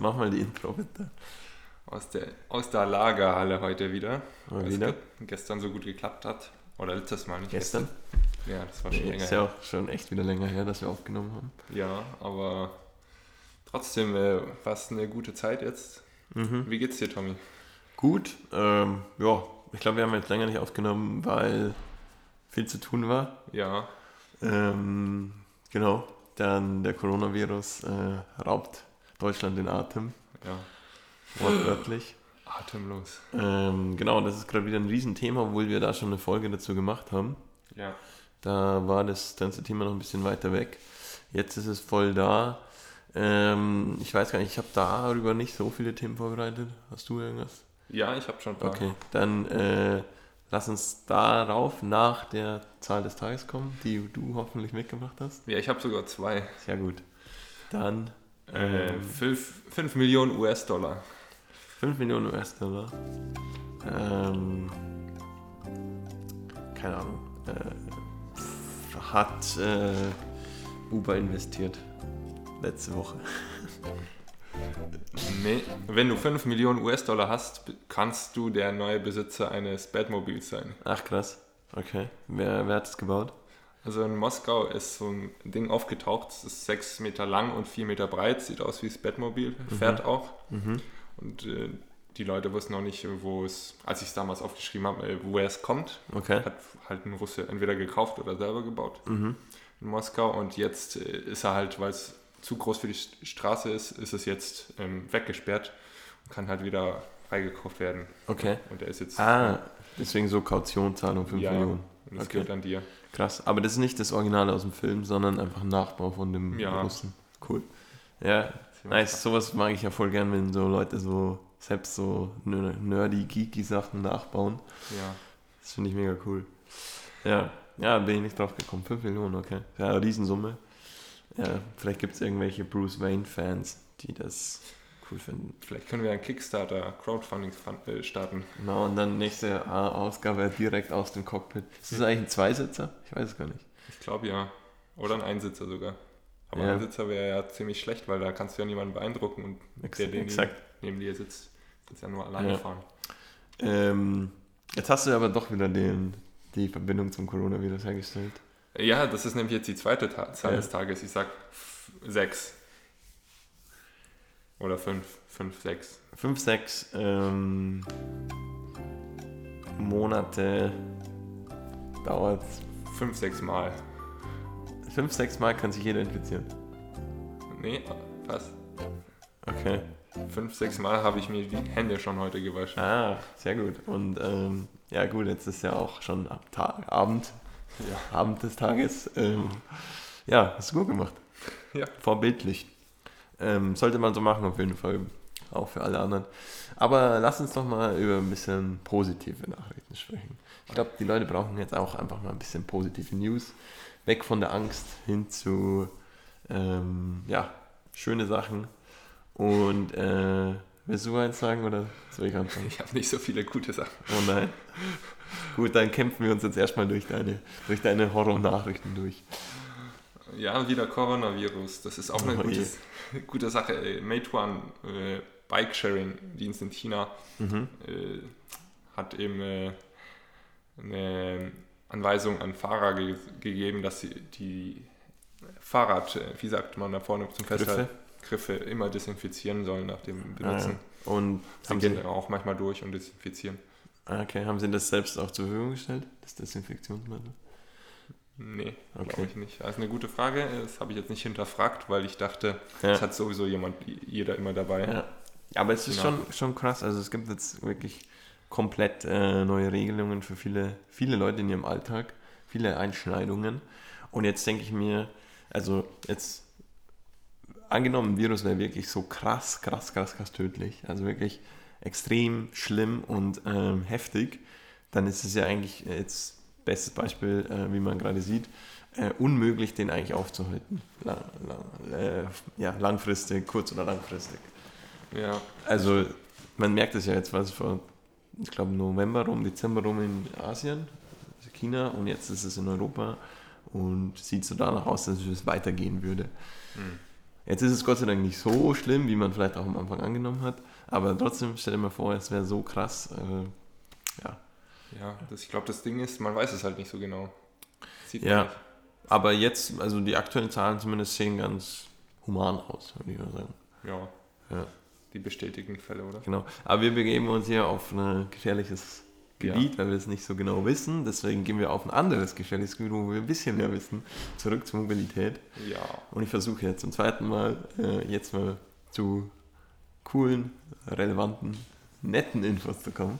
Mach mal die Intro bitte. Aus der, aus der Lagerhalle heute wieder. Mal Weil es wieder? ge- gestern so gut geklappt hat. Oder letztes Mal nicht. Gestern? Ja, das war schon länger. Ist her. ja auch schon echt wieder länger her, dass wir aufgenommen haben. Ja, aber trotzdem äh, war es eine gute Zeit jetzt. Mhm. Wie geht's dir, Tommy? Gut, ähm, ja, ich glaube, wir haben jetzt länger nicht aufgenommen, weil viel zu tun war. Ja, Ähm, genau, dann der Coronavirus äh, raubt Deutschland den Atem, ja. wortwörtlich. Atemlos. ähm, genau, das ist gerade wieder ein Riesenthema, obwohl wir da schon eine Folge dazu gemacht haben. Ja. Da war das ganze Thema noch ein bisschen weiter weg. Jetzt ist es voll da. Ähm, ich weiß gar nicht, ich habe darüber nicht so viele Themen vorbereitet. Hast du irgendwas? Ja, ich habe schon ein paar. Okay, dann äh, lass uns darauf nach der Zahl des Tages kommen, die du hoffentlich mitgebracht hast. Ja, ich habe sogar zwei. Sehr gut. Dann ähm, 5 Millionen US-Dollar. 5 Millionen US-Dollar. Ähm, keine Ahnung. Äh, hat äh, Uber investiert. Letzte Woche. Nee. Wenn du 5 Millionen US-Dollar hast, kannst du der neue Besitzer eines Batmobils sein. Ach krass. Okay. Wer, wer hat es gebaut? Also in Moskau ist so ein Ding aufgetaucht, es ist 6 Meter lang und 4 Meter breit, sieht aus wie das Batmobil, fährt auch. Mhm. Und äh, die Leute wussten noch nicht, wo es, als ich es damals aufgeschrieben habe, äh, woher es kommt. Okay. Hat halt ein Russe entweder gekauft oder selber gebaut Mhm. in Moskau. Und jetzt äh, ist er halt, weil es zu groß für die St- Straße ist, ist es jetzt ähm, weggesperrt und kann halt wieder freigekauft werden. Okay. Und er ist jetzt. Ah, deswegen so Kautionzahlung 5 Ja. Millionen. Und das okay. gehört an dir. Krass. Aber das ist nicht das Original aus dem Film, sondern einfach ein Nachbau von dem Ja. Russen. Cool. Ja, nice. Sowas mag ich ja voll gern, wenn so Leute so selbst so ner- nerdy, geeky Sachen nachbauen. Ja. Das finde ich mega cool. Ja, ja, bin ich nicht drauf gekommen. 5 Millionen, okay. Ja, Riesensumme. Ja, vielleicht gibt es irgendwelche Bruce Wayne-Fans, die das cool finden. Vielleicht können wir ein Kickstarter Crowdfunding fun- äh, starten. Genau, und dann nächste äh, Ausgabe direkt aus dem Cockpit. Ist das eigentlich ein Zweisitzer? Ich weiß es gar nicht. Ich glaube ja. Oder ein Einsitzer sogar. Aber Ja. ein Einsitzer wäre ja ziemlich schlecht, weil da kannst du ja niemanden beeindrucken und Ex der, der exakt. neben dir sitzt, kannst ja nur alleine Ja. fahren. Ähm, jetzt hast du aber doch wieder den, die Verbindung zum Coronavirus hergestellt. Ja, das ist nämlich jetzt die zweite Ta Zahl Ja. des Tages. Ich sag sechs. Oder fünf. Fünf, sechs. 5, 6 ähm, Monate dauert. Fünf, sechs Mal. 5, 6 Mal kann sich jeder infizieren. Nee, was? Okay. Fünf, sechs Mal habe ich mir die Hände schon heute gewaschen. Ah, sehr gut. Und ähm, ja gut, jetzt ist ja auch schon ab Tag, Abend, Ja. Abend des Tages. Ähm, ja, hast du gut gemacht. Ja. Vorbildlich. Ähm, sollte man so machen auf jeden Fall. Auch für alle anderen. Aber lass uns doch mal über ein bisschen positive Nachrichten sprechen. Ich glaube, die Leute brauchen jetzt auch einfach mal ein bisschen positive News. Weg von der Angst hin zu ähm, ja, schöne Sachen. Und äh, willst du eins sagen oder soll ich anfangen? Ich habe nicht so viele gute Sachen. Oh nein. Gut, dann kämpfen wir uns jetzt erstmal durch deine, durch deine Horror-Nachrichten durch. Ja, wieder Coronavirus. Das ist auch eine Oh je. gutes, gute Sache. Äh, Meituan, äh, Bike-Sharing-Dienst in China, Mhm. äh, hat eben äh, eine Anweisung an Fahrer ge gegeben, dass sie die Fahrrad, äh, wie sagt man da vorne zum Festhalten, Griffe immer desinfizieren sollen nach dem Benutzen. Ah, Und Sie haben gehen sie, dann auch manchmal durch und desinfizieren. ah, okay, haben sie das selbst auch zur Verfügung gestellt, das Desinfektionsmittel? Nee, Okay. glaube ich nicht. Das ist eine gute Frage. Das habe ich jetzt nicht hinterfragt, weil ich dachte, Ja. das hat sowieso jemand, jeder immer dabei. Ja. Aber es ist Genau. schon, schon krass. Also es gibt jetzt wirklich komplett äh, neue Regelungen für viele, viele Leute in ihrem Alltag, viele Einschneidungen. Und jetzt denke ich mir, also jetzt angenommen, ein Virus wäre wirklich so krass, krass, krass, krass tödlich, also wirklich extrem schlimm und ähm, heftig, dann ist es ja eigentlich jetzt bestes Beispiel, äh, wie man gerade sieht, äh, unmöglich, den eigentlich aufzuhalten. Lang, lang, äh, ja, langfristig, kurz- oder langfristig. Ja, Also man merkt es ja jetzt, was vor, ich glaube November rum, Dezember rum in Asien, also China und jetzt ist es in Europa und sieht so danach aus, dass es weitergehen würde. Hm. Jetzt ist es Gott sei Dank nicht so schlimm, wie man vielleicht auch am Anfang angenommen hat. Aber trotzdem, stell dir mal vor, es wäre so krass. Äh, ja. Ja, das, ich glaube, das Ding ist, man weiß es halt nicht so genau. Sieht ja, nicht. aber jetzt, also die aktuellen Zahlen zumindest sehen ganz human aus, würde ich mal sagen. Ja. ja. Die bestätigten Fälle, oder? Genau. Aber wir begeben uns hier auf ein gefährliches Gebiet, ja. weil wir es nicht so genau wissen. Deswegen gehen wir auf ein anderes gefährliches Gebiet, wo wir ein bisschen mehr wissen. Zurück zur Mobilität. Ja. Und ich versuche jetzt zum zweiten Mal äh, jetzt mal zu coolen, relevanten, netten Infos zu kommen.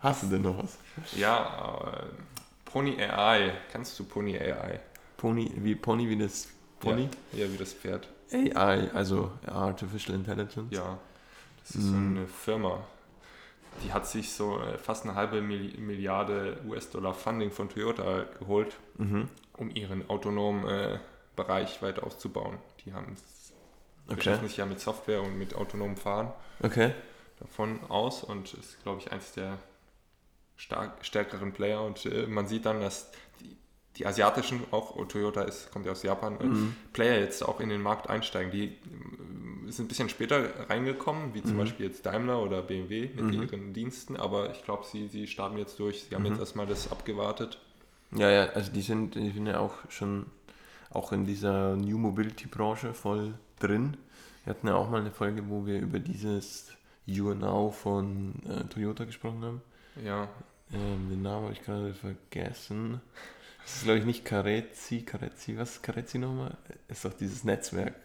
Hast du denn noch was? Ja, äh, Pony AI. Kennst du Pony AI? Pony, wie Pony wie das Pony? Ja, ja wie das Pferd. AI, also Artificial Intelligence. Ja, das ist mm. so eine Firma, die hat sich so äh, fast eine halbe Milliarde US-Dollar Funding von Toyota geholt, mhm. um ihren autonomen äh, Bereich weiter auszubauen. Die haben okay. beschäftigen sich ja mit Software und mit autonomem Fahren okay. davon aus und ist, glaube ich, eins der stark, stärkeren Player. Und äh, man sieht dann, dass die, die, asiatischen, auch Toyota ist, kommt ja aus Japan, äh, mhm. Player jetzt auch in den Markt einsteigen. Die sind ein bisschen später reingekommen, wie zum mhm. Beispiel jetzt Daimler oder BMW mit mhm. ihren Diensten, aber ich glaube, sie, sie starten jetzt durch. Sie haben mhm. jetzt erstmal das abgewartet. Ja, ja, also die sind, die sind ja auch schon auch in dieser New Mobility Branche voll drin. Wir hatten ja auch mal eine Folge, wo wir über dieses You Now von äh, Toyota gesprochen haben. Ja. Ähm, den Namen habe ich gerade vergessen. Das ist, glaube ich, nicht Carezzi. Carezzi, was ist Carezzi nochmal? Ist doch dieses Netzwerk.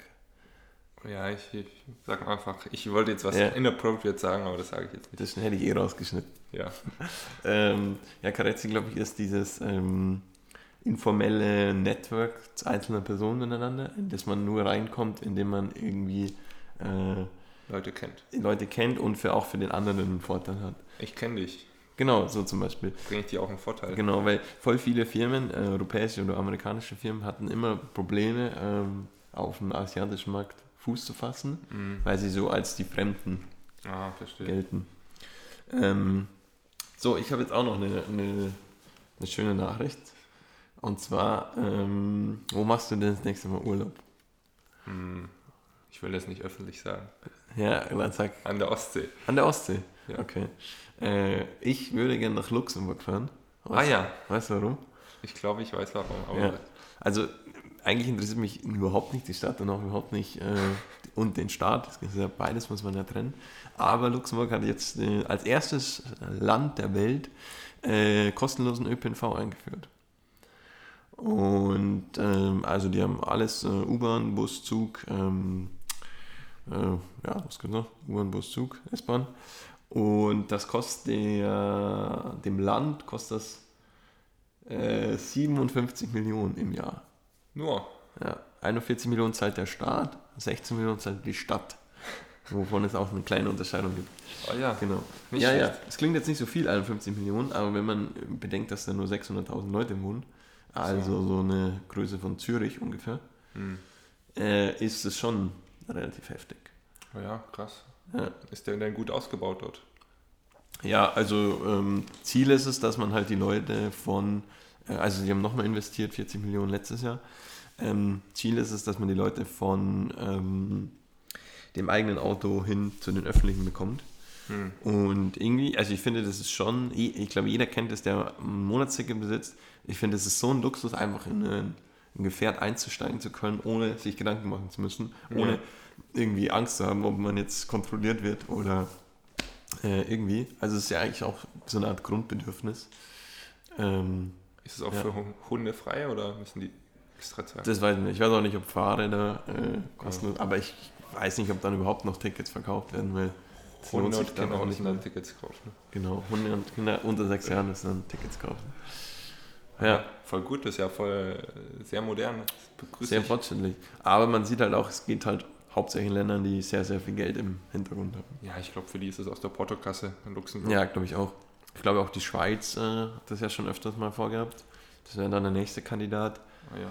Ja, ich, ich sag einfach, ich wollte jetzt was ja. inappropriate sagen, aber das sage ich jetzt nicht. Das hätte ich eh rausgeschnitten. Ja. ähm, ja, Carezzi, glaube ich, ist dieses ähm, informelle Network einzelner Personen ineinander, in das man nur reinkommt, indem man irgendwie äh, Leute kennt. Leute kennt und für, auch für den anderen einen Vorteil hat. Ich kenne dich. Genau, so zum Beispiel. Bringe ich dir auch einen Vorteil. Genau, weil voll viele Firmen, äh, europäische oder amerikanische Firmen, hatten immer Probleme ähm, auf dem asiatischen Markt Fuß zu fassen, mhm. weil sie so als die Fremden ah, gelten. Ähm, so, ich habe jetzt auch noch eine, eine, eine, schöne Nachricht. Und zwar, ähm, wo machst du denn das nächste Mal Urlaub? Hm, ich will das nicht öffentlich sagen. Ja, dann sag. An der Ostsee. An der Ostsee? Ja. Okay. Äh, ich würde gerne nach Luxemburg fahren. Weißt, ah ja. Weißt du warum? Ich glaube, ich weiß warum. Ja. Also eigentlich interessiert mich überhaupt nicht die Stadt und auch überhaupt nicht äh, und den Staat. Das ist ja beides muss man ja trennen. Aber Luxemburg hat jetzt äh, als erstes Land der Welt äh, kostenlosen ÖPNV eingeführt. Und ähm, also die haben alles äh, U-Bahn, Bus, Zug, ähm, äh, ja, was gibt noch? U-Bahn, Bus, Zug, S-Bahn. Und das kostet der, dem Land kostet das 57 äh, Millionen im Jahr. Nur? Ja, 41 Millionen zahlt der Staat, 16 Millionen zahlt die Stadt. Wovon es auch eine kleine Unterscheidung gibt. Oh ja, genau. Nicht ja, schlecht. ja. Es klingt jetzt nicht so viel, 51 Millionen, aber wenn man bedenkt, dass da nur 600.000 Leute wohnen, also so. so eine Größe von Zürich ungefähr, hm. äh, ist es schon relativ heftig. Ja, krass. Ja. Ist der denn gut ausgebaut dort? Ja, also ähm, Ziel ist es, dass man halt die Leute von äh, also sie haben nochmal investiert, 40 Millionen letztes Jahr. Ähm, Ziel ist es, dass man die Leute von ähm, dem eigenen Auto hin zu den öffentlichen bekommt. Hm. Und irgendwie, also ich finde, das ist schon, ich glaube, jeder kennt es, der ein Monatsticket besitzt. Ich finde, es ist so ein Luxus, einfach in ein, ein Gefährt einzusteigen zu können, ohne sich Gedanken machen zu müssen, ohne ja. irgendwie Angst zu haben, ob man jetzt kontrolliert wird oder äh, irgendwie. Also es ist ja eigentlich auch so eine Art Grundbedürfnis. Ähm, ist es auch ja. für Hunde frei oder müssen die extra zahlen? Das weiß ich nicht. Ich weiß auch nicht, ob Fahrräder äh, kostenlos, ja. aber ich weiß nicht, ob dann überhaupt noch Tickets verkauft werden, weil Hunde und Kinder auch nicht mehr Tickets kaufen. Genau, Hunde und Kinder unter sechs Jahren müssen dann Tickets kaufen. Ja. Voll gut, das ist ja voll äh, sehr modern. Sehr fortschrittlich. Aber man sieht halt auch, es geht halt hauptsächlich in Ländern, die sehr, sehr viel Geld im Hintergrund haben. Ja, ich glaube, für die ist es aus der Portokasse in Luxemburg. Ja, glaube ich auch. Ich glaube auch die Schweiz äh, hat das ja schon öfters mal vorgehabt. Das wäre dann der nächste Kandidat. Oh ja.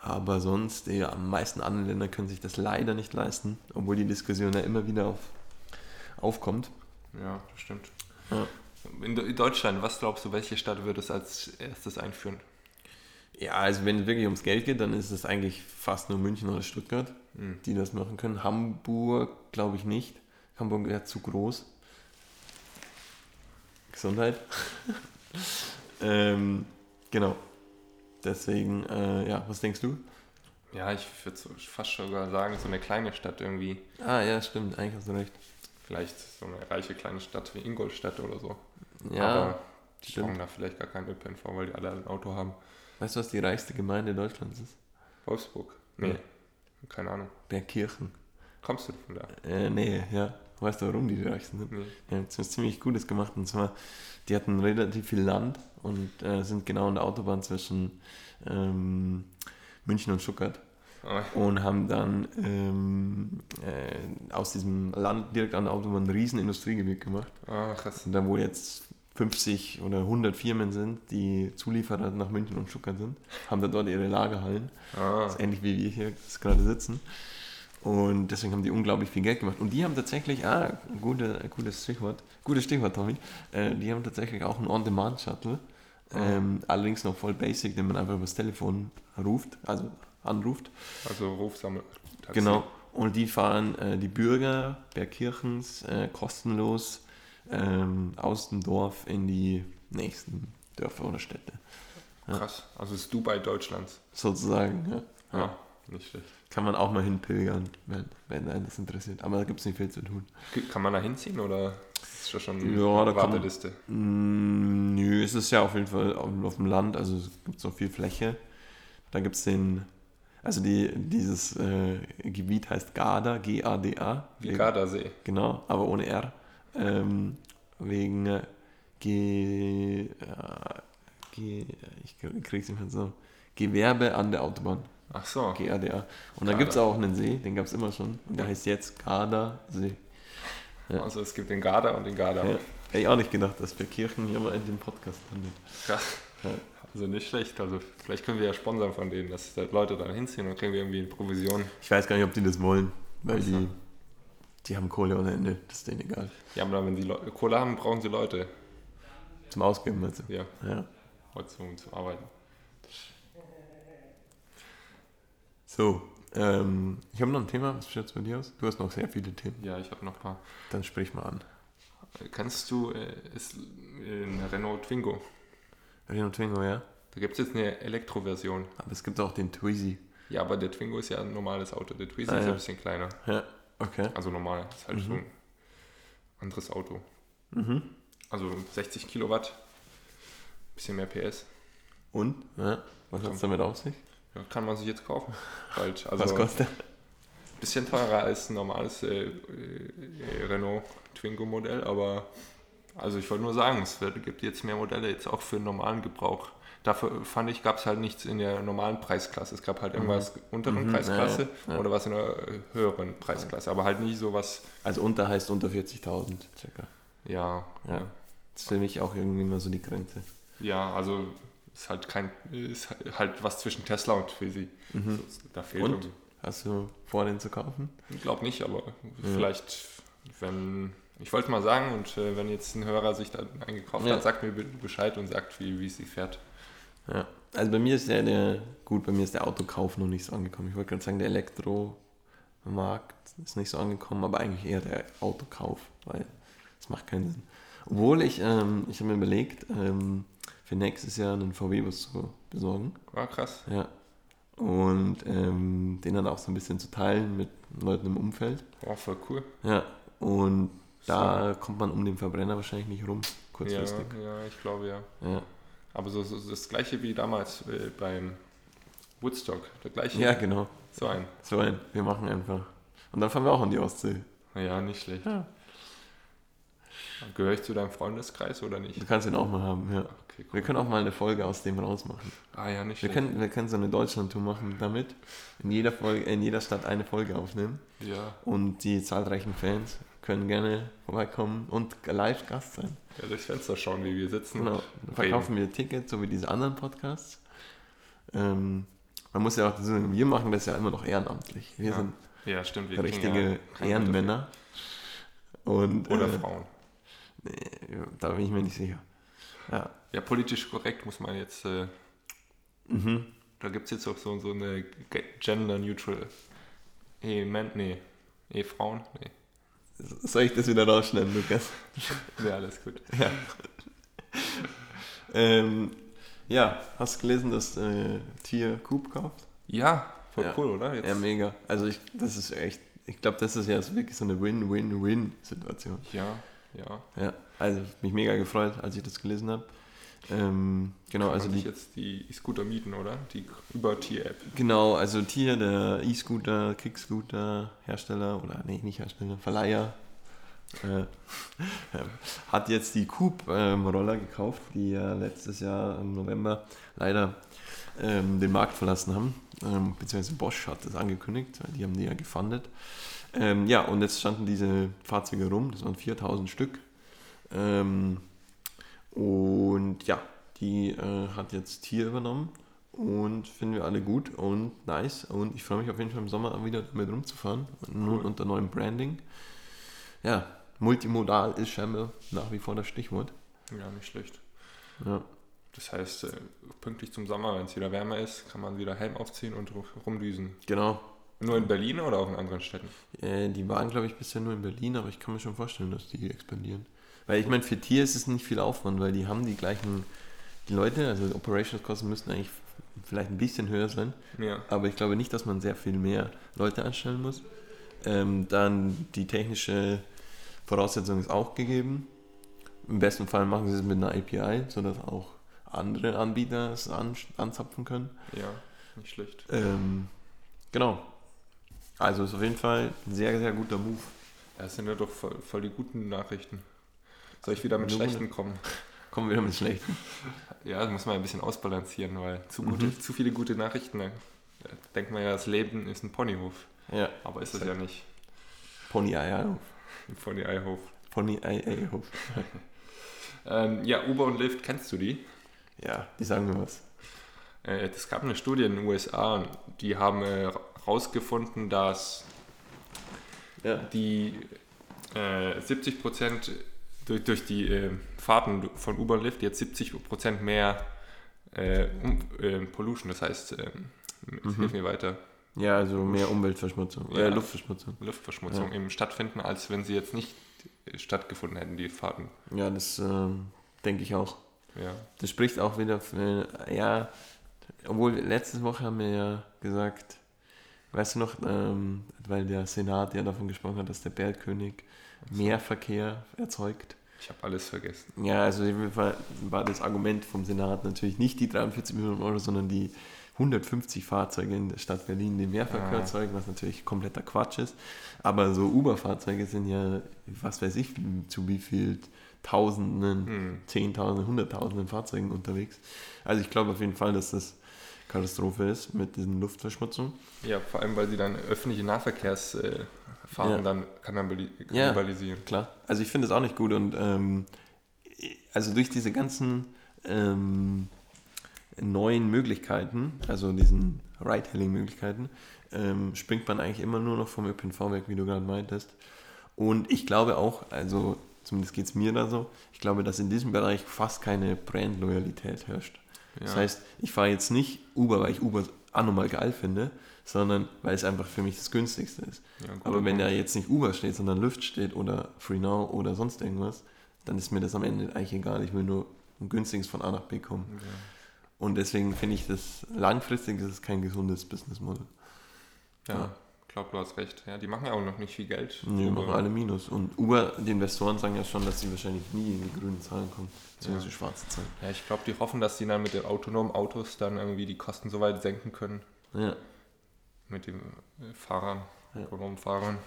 Aber sonst, die am meisten anderen Länder können sich das leider nicht leisten, obwohl die Diskussion ja immer wieder auf, aufkommt. Ja, das stimmt. Ja. In Deutschland, was glaubst du, welche Stadt würde es als erstes einführen? Ja, also wenn es wirklich ums Geld geht, dann ist es eigentlich fast nur München oder Stuttgart, Hm. die das machen können. Hamburg glaube ich nicht. Hamburg wäre zu groß. Gesundheit. ähm, genau. Deswegen, äh, ja, was denkst du? Ja, ich würde so fast sogar sagen, so eine kleine Stadt irgendwie. Ah, ja, stimmt, eigentlich hast du recht. Vielleicht so eine reiche kleine Stadt wie Ingolstadt oder so. Ja, Aber die stimmt. brauchen da vielleicht gar keinen ÖPNV, weil die alle ein Auto haben. weißt du, was die reichste Gemeinde Deutschlands ist? Wolfsburg? Nee, keine Ahnung. Bergkirchen. Kommst du von da? Äh, nee, ja. Weißt du, warum die die reichsten sind? Nee. Die haben was ziemlich Gutes gemacht. Und zwar, die hatten relativ viel Land und äh, sind genau an der Autobahn zwischen ähm, München und Stuttgart. Ah, Und haben dann ähm, äh, aus diesem Land direkt an der Autobahn ein riesen Industriegebiet gemacht. ah, krass. Und da, wo jetzt 50 oder 100 Firmen sind, die Zulieferer nach München und Stuttgart sind, haben da dort ihre Lagerhallen. Ah, Das ist ähnlich wie wir hier gerade sitzen. Und deswegen haben die unglaublich viel Geld gemacht. Und die haben tatsächlich, ah, gute, gutes Stichwort, gutes Stichwort, Tommy, äh, die haben tatsächlich auch einen On-Demand-Shuttle. Ähm, allerdings noch voll basic, den man einfach übers Telefon ruft, also anruft. also Rufsammel. Genau. Und die fahren äh, die Bürger Bergkirchens äh, kostenlos ähm, aus dem Dorf in die nächsten Dörfer oder Städte. Krass. Also das Dubai Deutschlands. Sozusagen. Ja. Ja, Ja. nicht schlecht. Kann man auch mal hinpilgern, wenn, wenn einen das interessiert. Aber da gibt es nicht viel zu tun. Kann man da hinziehen oder ist das schon Ja, eine kann- Warteliste? Mm, nö, es ist ja auf jeden Fall auf, auf dem Land, also es gibt so viel Fläche. Da gibt es den, also die, dieses äh, Gebiet heißt Garda, G-A-D-A. Wie Gardasee. Genau, aber ohne R. Ähm, wegen äh, G, äh, G, ich krieg's nicht mehr so. Gewerbe an der Autobahn. Ach so. GADA. Und da gibt es auch einen See, den gab es immer schon. Und der heißt jetzt Garda See. Ja. Also es gibt den Garda und den Garda. Ja. Hätte ich auch nicht gedacht, dass wir Kirchen hier mal in dem Podcast landet. Krass. Ja. Also nicht schlecht. Also vielleicht können wir ja sponsern von denen, dass da Leute dann hinziehen und kriegen wir irgendwie eine Provision. Ich weiß gar nicht, ob die das wollen, weil die, die haben Kohle ohne Ende. Das ist denen egal. Ja, aber wenn sie Kohle haben, brauchen sie Leute. Zum Ausgeben, also. Ja, Ja. heute zum, zum Arbeiten. So, ähm, ich habe noch ein Thema. Was steht bei dir aus? Du hast noch sehr viele Themen. Ja, ich habe noch ein paar. Dann sprich mal an. Kennst du äh, ist ein Renault Twingo? Renault Twingo, ja. Da gibt es jetzt eine Elektroversion. Aber es gibt auch den Twizy. Ja, aber der Twingo ist ja ein normales Auto. Der Twizy Ah, ist ja. ein bisschen kleiner. Ja, okay. Also normal. Ist halt Mhm. so ein anderes Auto. Mhm. Also 60 Kilowatt. Bisschen mehr PS. Und? Ja. Was hat es damit auf sich? Ja, kann man sich jetzt kaufen. Bald. Also Was kostet bisschen teurer als ein normales äh, äh, Renault Twingo Modell, aber also ich wollte nur sagen, es wird, gibt jetzt mehr Modelle jetzt auch für den normalen Gebrauch. Dafür fand ich, gab es halt nichts in der normalen Preisklasse. Es gab halt irgendwas unteren Mhm, Preisklasse ja, ja. oder was in der höheren Preisklasse, aber halt nie sowas, Also unter heißt unter 40.000 circa. ja, Ja. Das ist für mich auch irgendwie immer so die Grenze. ja, also ist halt kein, ist halt was zwischen Tesla und Twizy. Mhm. Da fehlt Und? irgendwie. Hast du vor, den zu kaufen? Ich glaube nicht, aber vielleicht, wenn. Ich wollte mal sagen, und äh, wenn jetzt ein Hörer sich da eingekauft Ja. hat, sagt mir bitte Bescheid und sagt, wie, wie es sich fährt. Ja. Also bei mir ist der, der, gut, bei mir ist der Autokauf noch nicht so angekommen. Ich wollte gerade sagen, der Elektromarkt ist nicht so angekommen, aber eigentlich eher der Autokauf, weil es macht keinen Sinn. Obwohl ich, ähm, ich habe mir überlegt, ähm, für nächstes Jahr einen VW-Bus zu besorgen. War krass. Ja. Und ähm, den dann auch so ein bisschen zu teilen mit Leuten im Umfeld. War voll cool. Ja. Und da kommt man um den Verbrenner wahrscheinlich nicht rum, kurzfristig. Ja, ja, ich glaube ja. Ja, Aber so, so das gleiche wie damals äh, beim Woodstock. Der gleiche. ja. genau. So ein. So ein, wir machen einfach. Und dann fahren wir auch an die Ostsee. Ja, nicht schlecht. Ja. Gehöre ich zu deinem Freundeskreis oder nicht? Du kannst ihn auch mal haben, ja. Okay, cool. Wir können auch mal eine Folge aus dem rausmachen. Ah ja, nicht Wir schlecht. können, wir können so eine Deutschlandtour machen damit. In jeder, Folge, in jeder Stadt eine Folge aufnehmen. Ja, Und die zahlreichen Fans können gerne vorbeikommen und live Gast sein. ja, durchs Fenster schauen, wie wir sitzen. Genau. Dann verkaufen wir Tickets, so wie diese anderen Podcasts. Ähm, man muss ja auch wir machen das ja immer noch ehrenamtlich. Wir Ja, sind Ja, stimmt. Wir richtige ja Ehrenmänner. Und, dafür. Oder äh, Frauen. nee, da bin ich mir nicht sicher. Ja, Ja, politisch korrekt muss man jetzt äh, Mhm. Da gibt es jetzt auch so, so eine Gender-Neutral E-Men, nee, E-Frauen, nee. Soll ich das wieder rausschneiden, Lukas? Ja, alles gut. Ja. ähm, ja, hast du gelesen, dass äh, Tier Coop kauft? Ja, voll Ja. cool, oder? Jetzt, Ja, mega. Also ich, das ist echt, ich glaube, das ist ja so wirklich so eine Win-Win-Win-Situation. ja, ja. Ja, also mich mega gefreut, als ich das gelesen habe. Ähm, genau, Kann also die, sich jetzt die E-Scooter mieten, oder? Die über Tier-App. genau, also Tier, der E-Scooter, Kick-Scooter Hersteller oder nee, nicht Hersteller, Verleiher, äh, hat jetzt die Coop ähm, Roller gekauft, die ja letztes Jahr im November leider ähm, den Markt verlassen haben, ähm, beziehungsweise Bosch hat das angekündigt, weil die haben die ja gefundet. Ähm, ja, und jetzt standen diese Fahrzeuge rum, das waren 4000 Stück. Ähm, und ja, die äh, hat jetzt Tier übernommen und finden wir alle gut und nice. Und ich freue mich auf jeden Fall im Sommer wieder damit rumzufahren, nun Cool. unter neuem Branding. Ja, multimodal ist scheinbar nach wie vor das Stichwort. Ja, nicht schlecht. Ja, Das heißt, äh, pünktlich zum Sommer, wenn es wieder wärmer ist, kann man wieder Helm aufziehen und ru- rumdüsen. genau. Nur in Berlin oder auch in anderen Städten? Äh, die waren, glaube ich, bisher nur in Berlin, aber ich kann mir schon vorstellen, dass die expandieren. Weil ich meine, für Tier ist es nicht viel Aufwand, weil die haben die gleichen die Leute, also die Operationskosten müssten eigentlich vielleicht ein bisschen höher sein, Ja. aber ich glaube nicht, dass man sehr viel mehr Leute anstellen muss. Ähm, dann die technische Voraussetzung ist auch gegeben. Im besten Fall machen sie es mit einer API, sodass auch andere Anbieter es an, anzapfen können. Ja, nicht schlecht. Ähm, genau. Also ist auf jeden Fall ein sehr, sehr guter Move. Das sind ja doch voll, voll die guten Nachrichten. Soll ich wieder mit Nur- schlechten kommen? Kommen wir wieder mit schlechten. Ja, das muss man ein bisschen ausbalancieren, weil zu, Mhm. gute, zu viele gute Nachrichten, da denkt man ja, das Leben ist ein Ponyhof. Ja, Aber ist das ja nicht. Pony Eierhof. Ein Pony-Eihof. Pony Eierhof. Ähm, ja, Uber und Lyft, kennst du die? Ja, die sagen mir was. Äh, Es gab eine Studie in den USA, die haben äh, herausgefunden, dass Ja. die äh, 70 Prozent durch, durch die äh, Fahrten von Uber und Lyft jetzt 70 Prozent mehr äh, um, äh, Pollution, das heißt, äh, Mhm. hilf mir weiter, Ja, also mehr Umweltverschmutzung. Ja. Luftverschmutzung. Luftverschmutzung Ja. eben stattfinden, als wenn sie jetzt nicht äh, stattgefunden hätten, die Fahrten. Ja, das ähm, denke ich auch. Ja, Das spricht auch wieder für, ja, obwohl letzte Woche haben wir ja gesagt, weißt du noch, ähm, weil der Senat ja davon gesprochen hat, dass der Bergkönig mehr Verkehr erzeugt. Ich habe alles vergessen. Ja, also war das Argument vom Senat natürlich nicht die 43 Millionen Euro, sondern die 150 Fahrzeuge in der Stadt Berlin, die Mehrverkehr Ah. was natürlich kompletter Quatsch ist. Aber so Uber-Fahrzeuge sind ja, was weiß ich, zu wie viel Tausenden, Hm. Zehntausenden, Hunderttausenden Fahrzeugen unterwegs. Also ich glaube auf jeden Fall, dass das Katastrophe ist mit diesen Luftverschmutzung. Ja, vor allem, weil sie dann öffentliche Nahverkehrsfahrten Fahrten Ja. dann kannibali Ja. kannibalisieren. Klar. Also ich finde es auch nicht gut und ähm, also durch diese ganzen ähm, neuen Möglichkeiten, also diesen Ride-Hailing-Möglichkeiten, ähm, springt man eigentlich immer nur noch vom ÖPNV weg, wie du gerade meintest. Und ich glaube auch, also zumindest geht es mir da so, ich glaube, dass in diesem Bereich fast keine Brandloyalität herrscht. Das Ja. heißt, ich fahre jetzt nicht Uber, weil ich Uber anormal geil finde, sondern weil es einfach für mich das günstigste ist. Ja, Aber wenn da jetzt nicht Uber steht, sondern Lyft steht oder FreeNow oder sonst irgendwas, dann ist mir das am Ende eigentlich egal. Ich will nur ein günstiges von A nach B kommen. Ja. Und deswegen finde ich das langfristig ist es kein gesundes Businessmodell. Ja, Ja. Glaub, du hast recht. Ja, die machen ja auch noch nicht viel Geld. Die Uber. machen alle Minus. Und Uber, die Investoren sagen ja schon, dass sie wahrscheinlich nie in die grünen Zahlen kommen, beziehungsweise Ja. schwarze Zahlen. Ja, ich glaube, die hoffen, dass sie dann mit den autonomen Autos dann irgendwie die Kosten so weit senken können. Ja. Mit den äh, Fahrern, Ja. autonomen Fahrern.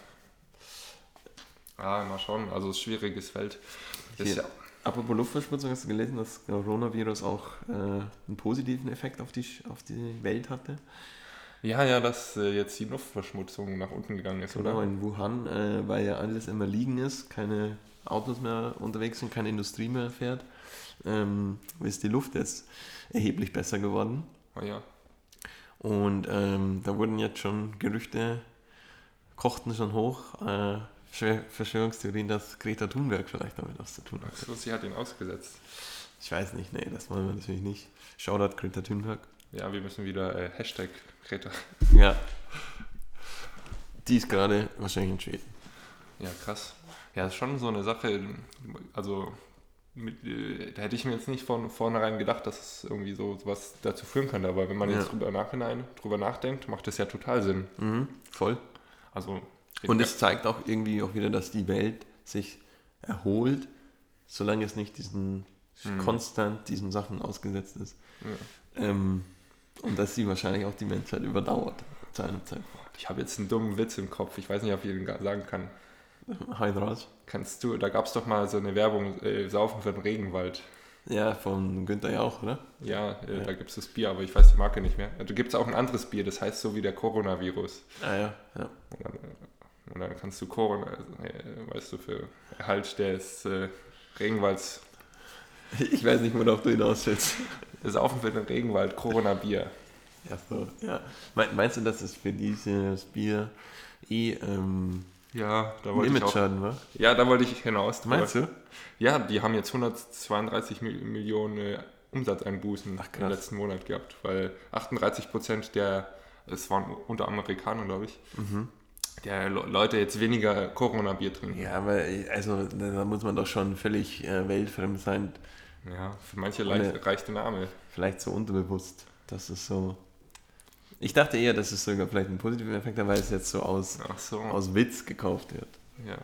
Ah, mal schauen. Also, ein schwieriges Feld. Ist ja, Apropos Luftverschmutzung, hast du gelesen, dass Coronavirus auch äh, einen positiven Effekt auf die, auf die Welt hatte? Ja, ja, dass äh, jetzt die Luftverschmutzung nach unten gegangen ist, Genau, oder? in Wuhan, äh, weil ja alles immer liegen ist, keine Autos mehr unterwegs sind, keine Industrie mehr fährt, ähm, ist die Luft jetzt erheblich besser geworden. Ah, ja. Und ähm, da wurden jetzt schon Gerüchte, kochten schon hoch, äh, Verschwör- Verschwörungstheorien, dass Greta Thunberg vielleicht damit was zu tun hat. So, sie hat ihn ausgesetzt. Ich weiß nicht, nee, das wollen wir natürlich nicht. Shoutout Greta Thunberg. Ja, wir müssen wieder äh, Hashtag Greta. Ja. Die ist gerade wahrscheinlich in Schweden. Ja, krass. Ja, ist schon so eine Sache, also mit, äh, da hätte ich mir jetzt nicht von vornherein gedacht, dass es irgendwie so was dazu führen könnte, aber wenn man Ja. jetzt drüber nachhinein drüber nachdenkt, macht das ja total Sinn. Mhm, voll. Also Und es zeigt auch irgendwie auch wieder, dass die Welt sich erholt, solange es nicht diesen Mhm. konstant diesen Sachen ausgesetzt ist. Ja. Ähm, und dass sie wahrscheinlich auch die Menschheit überdauert zu einem Zeitpunkt. ich habe jetzt einen dummen Witz im Kopf, ich weiß nicht, ob ich den ga- sagen kann. Raus. Kannst du, da gab es doch mal so eine Werbung, äh, Saufen für den Regenwald. Ja, von Günther Jauch, oder? Ja, äh, Ja. da gibt es das Bier, aber ich weiß die Marke nicht mehr. Da gibt es auch ein anderes Bier, das heißt so wie der Coronavirus. Ah ja, ja. Und dann, äh, und dann kannst du Corona, äh, weißt du, für Erhalt des äh, Regenwalds, Ich weiß nicht, worauf du hinaus willst. Saufen für den Regenwald, Corona-Bier. Ja, so, ja. Me- Meinst du, dass es für dieses Bier eh ähm, Ja, da wollte ich auch. War? Ja, da wollte ich hinaus. Meinst du? Ja, die haben jetzt 132 Mil- Millionen äh, Umsatzeinbußen Ach, im letzten Monat gehabt, weil 38 Prozent der, es waren unter Amerikanern, glaube ich, Mhm. der Le- Leute jetzt weniger Corona-Bier trinken. Ja, aber also da muss man doch schon völlig äh, weltfremd sein, Ja, für manche leicht, reicht der Name. vielleicht so unterbewusst, dass es so. Ich dachte eher, dass es sogar vielleicht einen positiven Effekt hat, weil es jetzt so aus, so. aus Witz gekauft wird. Ja.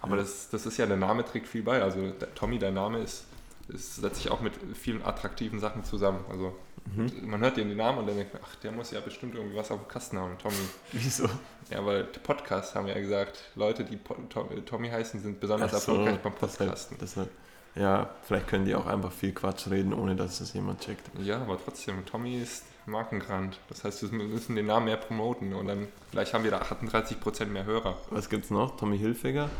Aber Das, das ist ja, der Name trägt viel bei. Also der, Tommy, der Name ist, ist, setzt sich auch mit vielen attraktiven Sachen zusammen. Also Mhm. man hört den Namen und dann denkt man, ach, der muss ja bestimmt irgendwie was auf dem Kasten haben, Tommy. Wieso? Ja, weil der Podcast haben ja gesagt, Leute, die po Tom, Tommy heißen, sind besonders so, erfolgreich beim deshalb- Podcasten. deshalb. Ja, vielleicht können die auch einfach viel Quatsch reden, ohne dass es jemand checkt. Ja, aber trotzdem, Tommy ist Markengrand. Das heißt, wir müssen den Namen mehr promoten und dann vielleicht haben wir da 38% mehr Hörer. Was gibt's noch? Tommy Hilfiger?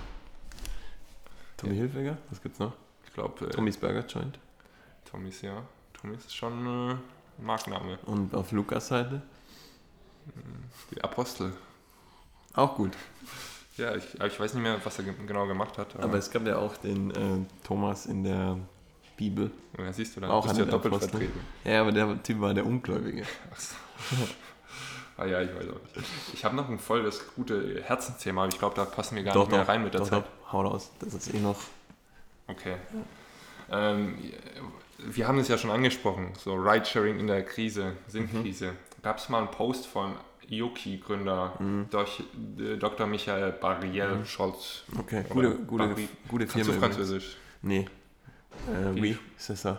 Tommy Hilfiger? Was gibt's noch? Ich glaube, äh, Tommys Burger Joint. Tommys, ja. Tommys ist schon äh, ein Markenname. Und auf Lukas Seite? Die Apostel. Auch gut. Ja, ich, aber ich weiß nicht mehr, was er ge genau gemacht hat. Aber es gab ja auch den äh, Thomas in der Bibel. ja, siehst du, dann auch bist du ja doppelt Apostel. vertreten. Ja, aber der Typ war der Ungläubige. Ach so. ah ja, ich weiß auch nicht. Ich habe noch ein voll das gute Herzensthema, aber ich glaube, da passen wir gar nicht mehr rein mit der doch, Zeit. Doch, hau raus. Das ist eh noch. Okay. Ähm, wir haben es ja schon angesprochen, so Ridesharing in der Krise, Sinnkrise. Gab es mal einen Post von Ioki-Gründer Mhm. durch äh, Dr. Michael Barriel Scholz. Okay, gute, gute, Barri- gute Kannst Firma. du übrigens. Französisch? Nee. Äh, Wie? oui, c'est ça.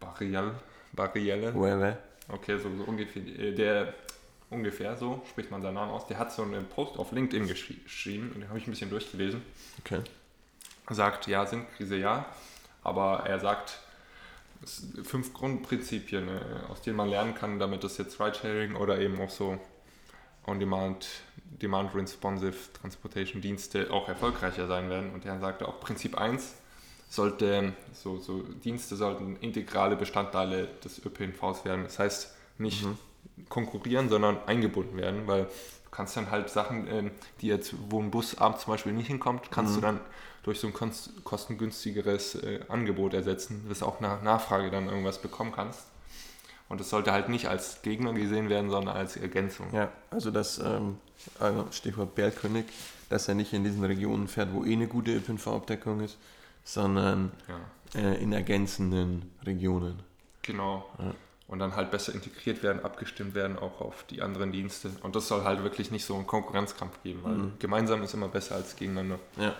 Barriel? Barrielle? Ouais, ouais. Okay, so, so ungefähr. äh, Der ungefähr so spricht man seinen Namen aus. Der hat so einen Post auf LinkedIn geschri geschrieben und den habe ich ein bisschen durchgelesen. Okay. sagt, ja, Sinnkrise ja, aber er sagt sind fünf Grundprinzipien, äh, aus denen man lernen kann, damit das jetzt Ridesharing oder eben auch so On-Demand, Demand-Responsive Transportation Dienste auch erfolgreicher sein werden. Und er sagte auch, Prinzip 1 sollte, so, so Dienste sollten integrale Bestandteile des ÖPNVs werden. Das heißt, nicht Mhm. Konkurrieren, sondern eingebunden werden, weil du kannst dann halt Sachen, ähm, die jetzt, wo ein Bus abends zum Beispiel nicht hinkommt, kannst Mhm. du dann durch so ein kostengünstigeres äh, Angebot ersetzen, das auch nach Nachfrage dann irgendwas bekommen kannst. Und das sollte halt nicht als Gegner gesehen werden, sondern als Ergänzung. Ja, also das ähm, also Stichwort Bergkönig, dass er nicht in diesen Regionen fährt, wo eh eine gute ÖPNV-Abdeckung ist, sondern Ja, äh, in ergänzenden Regionen. genau. Ja. Und dann halt besser integriert werden, abgestimmt werden auch auf die anderen Dienste. Und das soll halt wirklich nicht so einen Konkurrenzkampf geben, weil Mhm. gemeinsam ist immer besser als gegeneinander. Ja.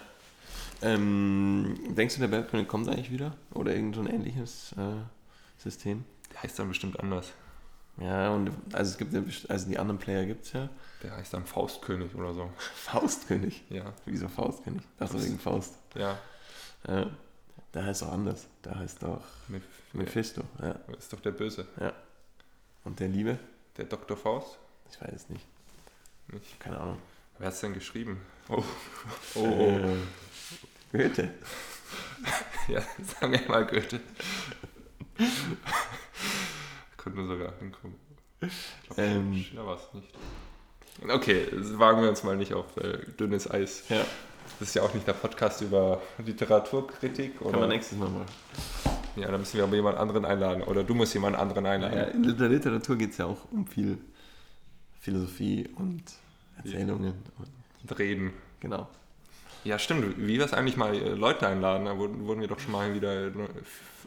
Ähm, denkst du, der Bergkönig kommt eigentlich wieder? Oder irgend so ein ähnliches äh, System? Der heißt dann bestimmt anders. Ja, und also es gibt also die anderen Player gibt es ja. Der heißt dann Faustkönig oder so. Faustkönig. Ja, Wieso Faustkönig? Ach so, wegen Faust. ja. Ja. Der heißt auch anders. Der heißt auch Mit, Mephisto. Ja. ist doch der Böse. Und der Liebe? Der Dr. Faust? Ich weiß es nicht. Nicht. Keine Ahnung. Wer hat es denn geschrieben? Oh, oh, oh. Äh, Goethe. Ja, sagen wir mal Goethe. Könnte sogar hinkommen. Ich glaube, Ähm. Schiller war es nicht. Okay, wagen wir uns mal nicht auf äh, dünnes Eis. Ja. Das ist ja auch nicht der Podcast über Literaturkritik wir oder. nächstes Mal machen. Ja, dann müssen wir aber jemand anderen einladen. Oder du musst jemand anderen einladen. Ja, in der Literatur geht es ja auch um viel Philosophie und Erzählungen. Und reden. Genau. Ja, stimmt. Wie wäre es eigentlich mal äh, Leute einladen? Da wurden, wir doch schon mal wieder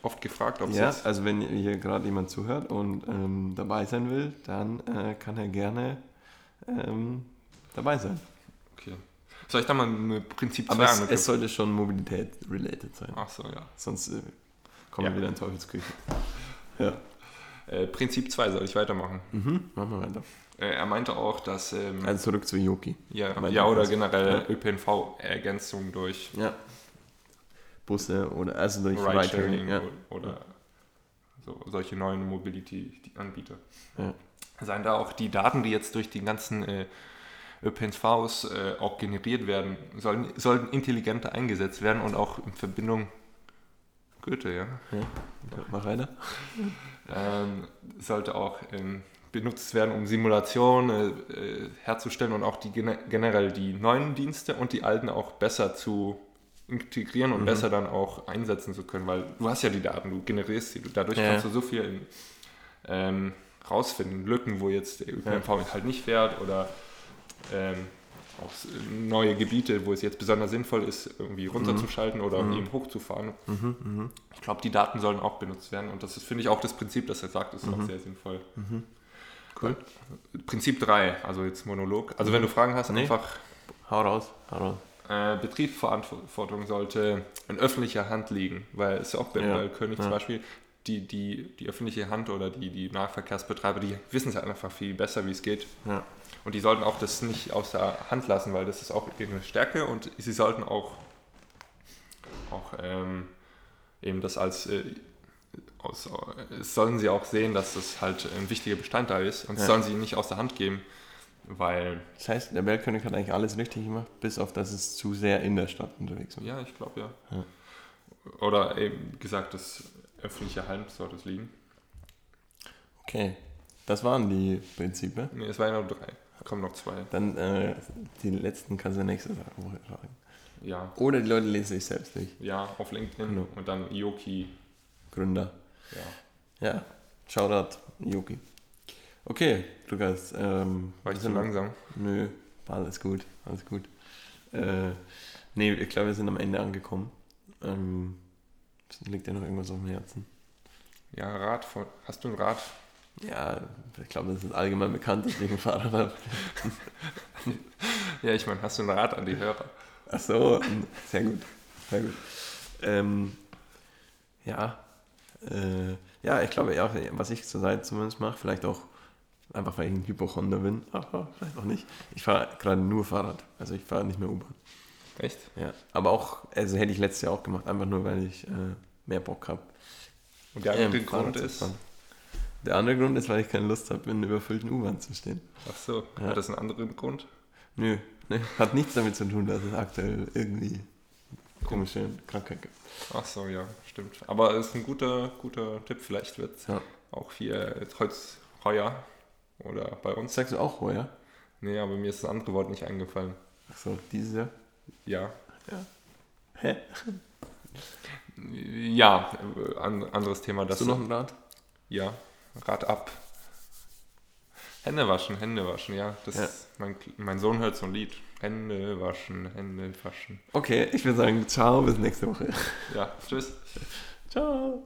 oft gefragt, ob es Ja, also wenn hier gerade jemand zuhört und ähm, dabei sein will, dann äh, kann er gerne ähm, dabei sein. Soll ich da mal ein Prinzip 2 Aber es, es sollte schon Mobilität-related sein. Ach so, ja. Sonst äh, kommen Ja. wir wieder in Teufelsküche. Ja. Äh, Prinzip 2 soll ich weitermachen. Mhm, machen wir weiter. Äh, er meinte auch, dass ähm, Also zurück zu Yoki. ja, ja, er oder das. generell Ja. ÖPNV-Ergänzung durch Ja. Busse oder also durch Ridesharing. Ja. oder so, solche neuen Mobility-Anbieter. Ja. Seien da auch die Daten, die jetzt durch die ganzen äh, ÖPNVs äh, auch generiert werden, sollen, sollten intelligenter eingesetzt werden und auch in Verbindung Goethe, ja. ja. Mach weiter. ähm, sollte auch ähm, benutzt werden, um Simulationen äh, äh, herzustellen und auch die gene generell die neuen Dienste und die alten auch besser zu integrieren und Mhm. besser dann auch einsetzen zu können, weil du hast ja die Daten, du generierst sie, du, dadurch Ja. kannst du so viel in, ähm, rausfinden, Lücken, wo jetzt der ÖPNV halt nicht fährt oder ähm, auch neue Gebiete, wo es jetzt besonders sinnvoll ist, irgendwie runterzuschalten oder Mhm. eben hochzufahren. Mhm, mhm. Ich glaube, die Daten sollen auch benutzt werden und das ist, finde ich, auch das Prinzip, das er sagt, ist Mhm. auch sehr sinnvoll. Cool. Prinzip 3, also jetzt Monolog. Also wenn du Fragen hast, Nee. einfach Hau raus, hau raus. äh, Betriebsverantwortung sollte in öffentlicher Hand liegen, weil es ja auch bei, Ja. König Ja. zum Beispiel, die, die, die öffentliche Hand oder die, die Nahverkehrsbetreiber, die wissen es halt einfach viel besser, wie es geht. Ja. Und die sollten auch das nicht aus der Hand lassen, weil das ist auch ihre Stärke und sie sollten auch, auch ähm, eben das als, äh, aus, äh, sollen sie auch sehen, dass das halt ein wichtiger Bestandteil ist und Ja. sollen sie nicht aus der Hand geben, weil, Das heißt, der Bergkönig hat eigentlich alles richtig gemacht, bis auf dass es zu sehr in der Stadt unterwegs war. ja, ich glaube ja. Ja. Oder eben gesagt, das öffentliche Hand sollte es liegen. Okay, das waren die Prinzipien. Nee, es waren nur drei. Kommen noch zwei. Dann äh, die letzten kannst du nächste Woche fragen. Ja, Oder die Leute lesen sich selbst durch. ja, auf LinkedIn Genau. und dann Yoki. Gründer. Ja. Ja, Shoutout, Yoki. Okay, Lukas. Ähm, War ich zu langsam? Nö, alles gut, alles gut. Äh, nee, ich glaube, wir sind am Ende angekommen. Ähm, liegt dir noch irgendwas auf dem Herzen? Ja, Rad von. Hast du ein Rad? Ja, ich glaube, das ist allgemein bekannt, dass ich ein Fahrrad habe. Ja, ich meine, hast du ein Rad an die Hörer? Ach so, sehr gut, sehr gut. Ähm, ja, äh, ja, ich glaube, ja, was ich zurzeit zumindest mache, vielleicht auch einfach, weil ich ein Hypochonder bin, aber vielleicht auch nicht. Ich fahre gerade nur Fahrrad, also ich fahre nicht mehr U-Bahn. Echt? Ja, aber auch, also hätte ich letztes Jahr auch gemacht, einfach nur, weil ich äh, mehr Bock habe. Und der Ähm, Grund ist. fahren. Der andere Grund ist, weil ich keine Lust habe, in einer überfüllten U-Bahn zu stehen. Ach so, Ja. hat das einen anderen Grund? Nö, ne, hat nichts damit zu tun, dass es aktuell irgendwie komische Krankheit gibt. Ach so, ja, stimmt. Aber es ist ein guter, guter Tipp. Vielleicht wird es Ja. auch hier heute heuer oder bei uns. Sagst du auch heuer? Nee, aber mir ist das andere Wort nicht eingefallen. Achso, dieses Jahr? Ja. Hä? Ja, äh, an, anderes Thema. Hast Das du noch ein Rad? Ja, Rad ab. Hände waschen, Hände waschen, ja. Das Ja. Mein, mein Sohn hört so ein Lied. Hände waschen, Hände waschen. Okay, ich würde sagen, ciao, bis nächste Woche. Ja, tschüss. Ciao.